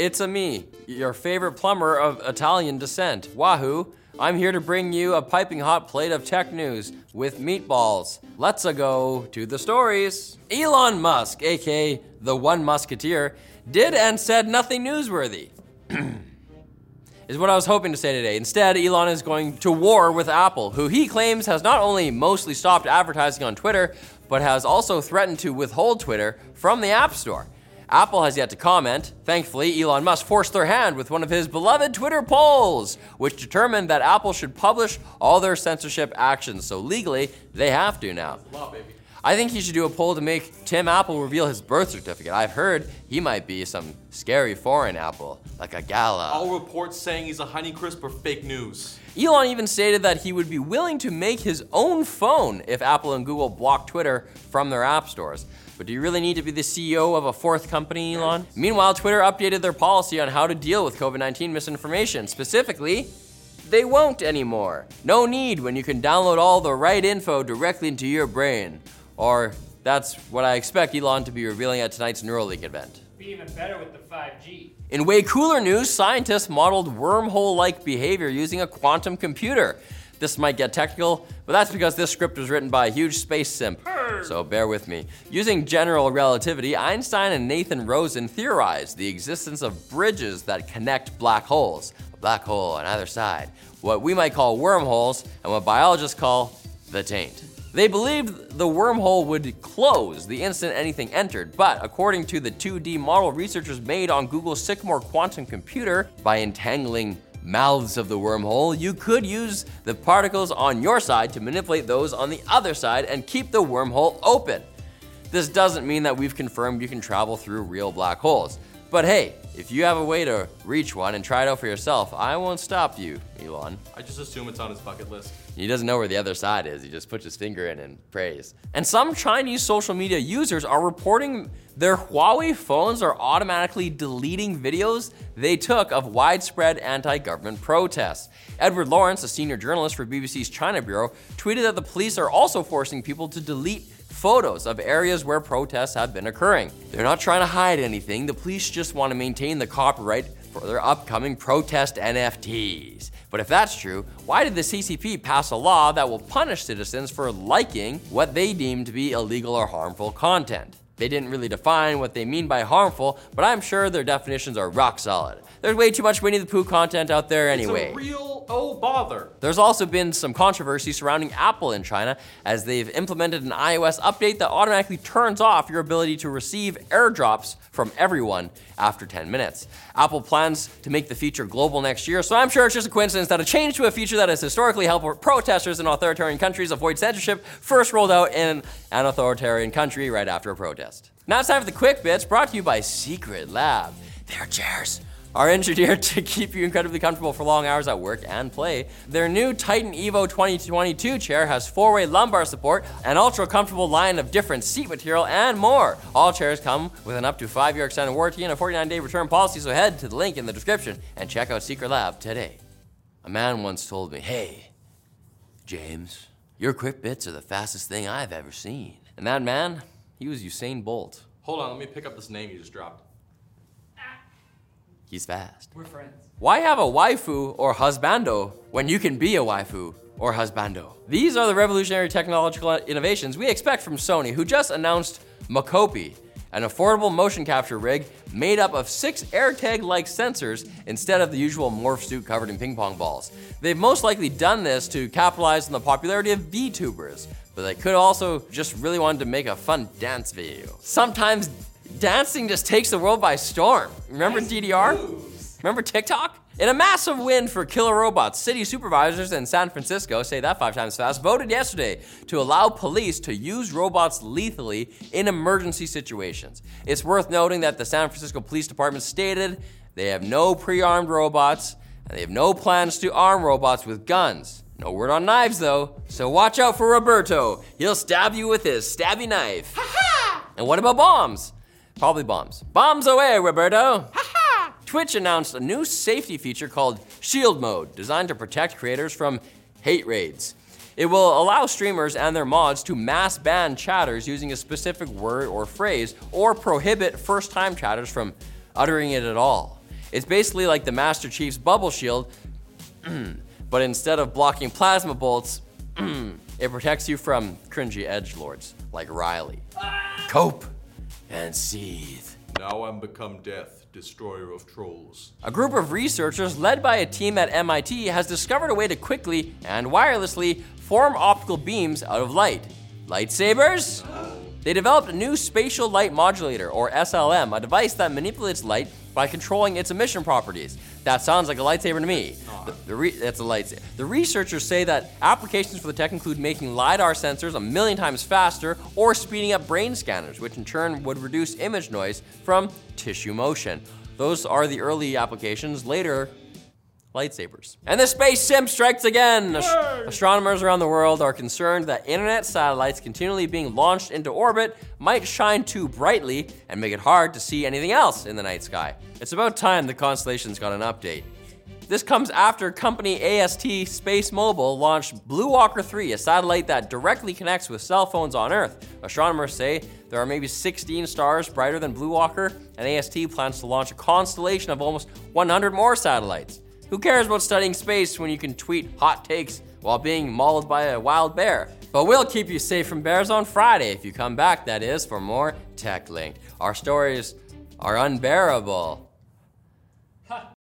It's a me, your favorite plumber of Italian descent. Wahoo! I'm here to bring you a piping hot plate of tech news with meatballs. Let's go to the stories. Elon Musk, aka the One Musketeer, did and said nothing newsworthy. is what I was hoping to say today. Instead, Elon is going to war with Apple, who he claims has not only mostly stopped advertising on Twitter, but has also threatened to withhold Twitter from the App Store. Apple has yet to comment. Thankfully, Elon Musk forced their hand with one of his beloved Twitter polls, which determined that Apple should publish all their censorship actions. So legally, they have to now. Baby. I think he should do a poll to make Tim Apple reveal his birth certificate. I've heard he might be some scary foreign Apple, like a gala. All reports saying he's a Honeycrisp are fake news. Elon even stated that he would be willing to make his own phone if Apple and Google block Twitter from their app stores. But do you really need to be the CEO of a fourth company, Elon? Meanwhile, Twitter updated their policy on how to deal with COVID 19 misinformation. Specifically, they won't anymore. No need when you can download all the right info directly into your brain. Or that's what I expect Elon to be revealing at tonight's Neuralink event. Be even better with the 5G. In way cooler news, scientists modeled wormhole like behavior using a quantum computer. This might get technical, but that's because this script was written by a huge space simp. So bear with me. Using general relativity, Einstein and Nathan Rosen theorized the existence of bridges that connect black holes, a black hole on either side, what we might call wormholes, and what biologists call the taint. They believed the wormhole would close the instant anything entered, but according to the 2D model researchers made on Google's Sycamore quantum computer, by entangling mouths of the wormhole, you could use the particles on your side to manipulate those on the other side and keep the wormhole open. This doesn't mean that we've confirmed you can travel through real black holes. But hey, if you have a way to reach one and try it out for yourself, I won't stop you, Elon. I just assume it's on his bucket list. He doesn't know where the other side is. He just puts his finger in and prays. And some Chinese social media users are reporting their Huawei phones are automatically deleting videos they took of widespread anti government protests. Edward Lawrence, a senior journalist for BBC's China Bureau, tweeted that the police are also forcing people to delete photos of areas where protests have been occurring. They're not trying to hide anything, the police just want to maintain the copyright for their upcoming protest NFTs. But if that's true, why did the CCP pass a law that will punish citizens for liking what they deem to be illegal or harmful content? They didn't really define what they mean by harmful, but I'm sure their definitions are rock solid. There's way too much Winnie the Pooh content out there anyway. Oh bother. There's also been some controversy surrounding Apple in China as they've implemented an iOS update that automatically turns off your ability to receive airdrops from everyone after 10 minutes. Apple plans to make the feature global next year, so I'm sure it's just a coincidence that a change to a feature that has historically helped protesters in authoritarian countries avoid censorship first rolled out in an authoritarian country right after a protest. Now it's time for the quick bits brought to you by Secret Lab. Their chairs are engineered to keep you incredibly comfortable for long hours at work and play. Their new Titan Evo 2022 chair has four way lumbar support, an ultra comfortable line of different seat material, and more. All chairs come with an up to five year extended warranty and a 49 day return policy, so head to the link in the description and check out Secret Lab today. A man once told me, Hey, James, your quick bits are the fastest thing I've ever seen. And that man, he was Usain Bolt. Hold on, let me pick up this name you just dropped. He's fast. We're friends. Why have a waifu or husbando when you can be a waifu or husbando? These are the revolutionary technological innovations we expect from Sony, who just announced Mocopi, an affordable motion capture rig made up of six AirTag like sensors instead of the usual morph suit covered in ping pong balls. They've most likely done this to capitalize on the popularity of VTubers, but they could also just really wanted to make a fun dance video. Sometimes dancing just takes the world by storm. Remember DDR? Remember TikTok? In a massive win for killer robots, city supervisors in San Francisco, say that five times fast, voted yesterday to allow police to use robots lethally in emergency situations. It's worth noting that the San Francisco Police Department stated they have no pre armed robots and they have no plans to arm robots with guns. No word on knives though, so watch out for Roberto. He'll stab you with his stabby knife. and what about bombs? Probably bombs. Bombs away, Roberto! Twitch announced a new safety feature called Shield Mode, designed to protect creators from hate raids. It will allow streamers and their mods to mass ban chatters using a specific word or phrase, or prohibit first time chatters from uttering it at all. It's basically like the Master Chief's bubble shield, but instead of blocking plasma bolts, it protects you from cringy edge lords like Riley. Ah! Cope and seethe. Now I'm become death, destroyer of trolls. A group of researchers led by a team at MIT has discovered a way to quickly and wirelessly form optical beams out of light. Lightsabers? They developed a new spatial light modulator, or SLM, a device that manipulates light by controlling its emission properties. That sounds like a lightsaber to me. The, the re- that's a lightsaber. The researchers say that applications for the tech include making LiDAR sensors a million times faster or speeding up brain scanners, which in turn would reduce image noise from tissue motion. Those are the early applications. Later, lightsabers. And the space sim strikes again! Ast- astronomers around the world are concerned that internet satellites continually being launched into orbit might shine too brightly and make it hard to see anything else in the night sky. It's about time the constellations got an update. This comes after company AST Space Mobile launched Blue Walker 3, a satellite that directly connects with cell phones on Earth. Astronomers say there are maybe 16 stars brighter than Blue Walker, and AST plans to launch a constellation of almost 100 more satellites. Who cares about studying space when you can tweet hot takes while being mauled by a wild bear? But we'll keep you safe from bears on Friday if you come back, that is, for more Tech Linked. Our stories are unbearable.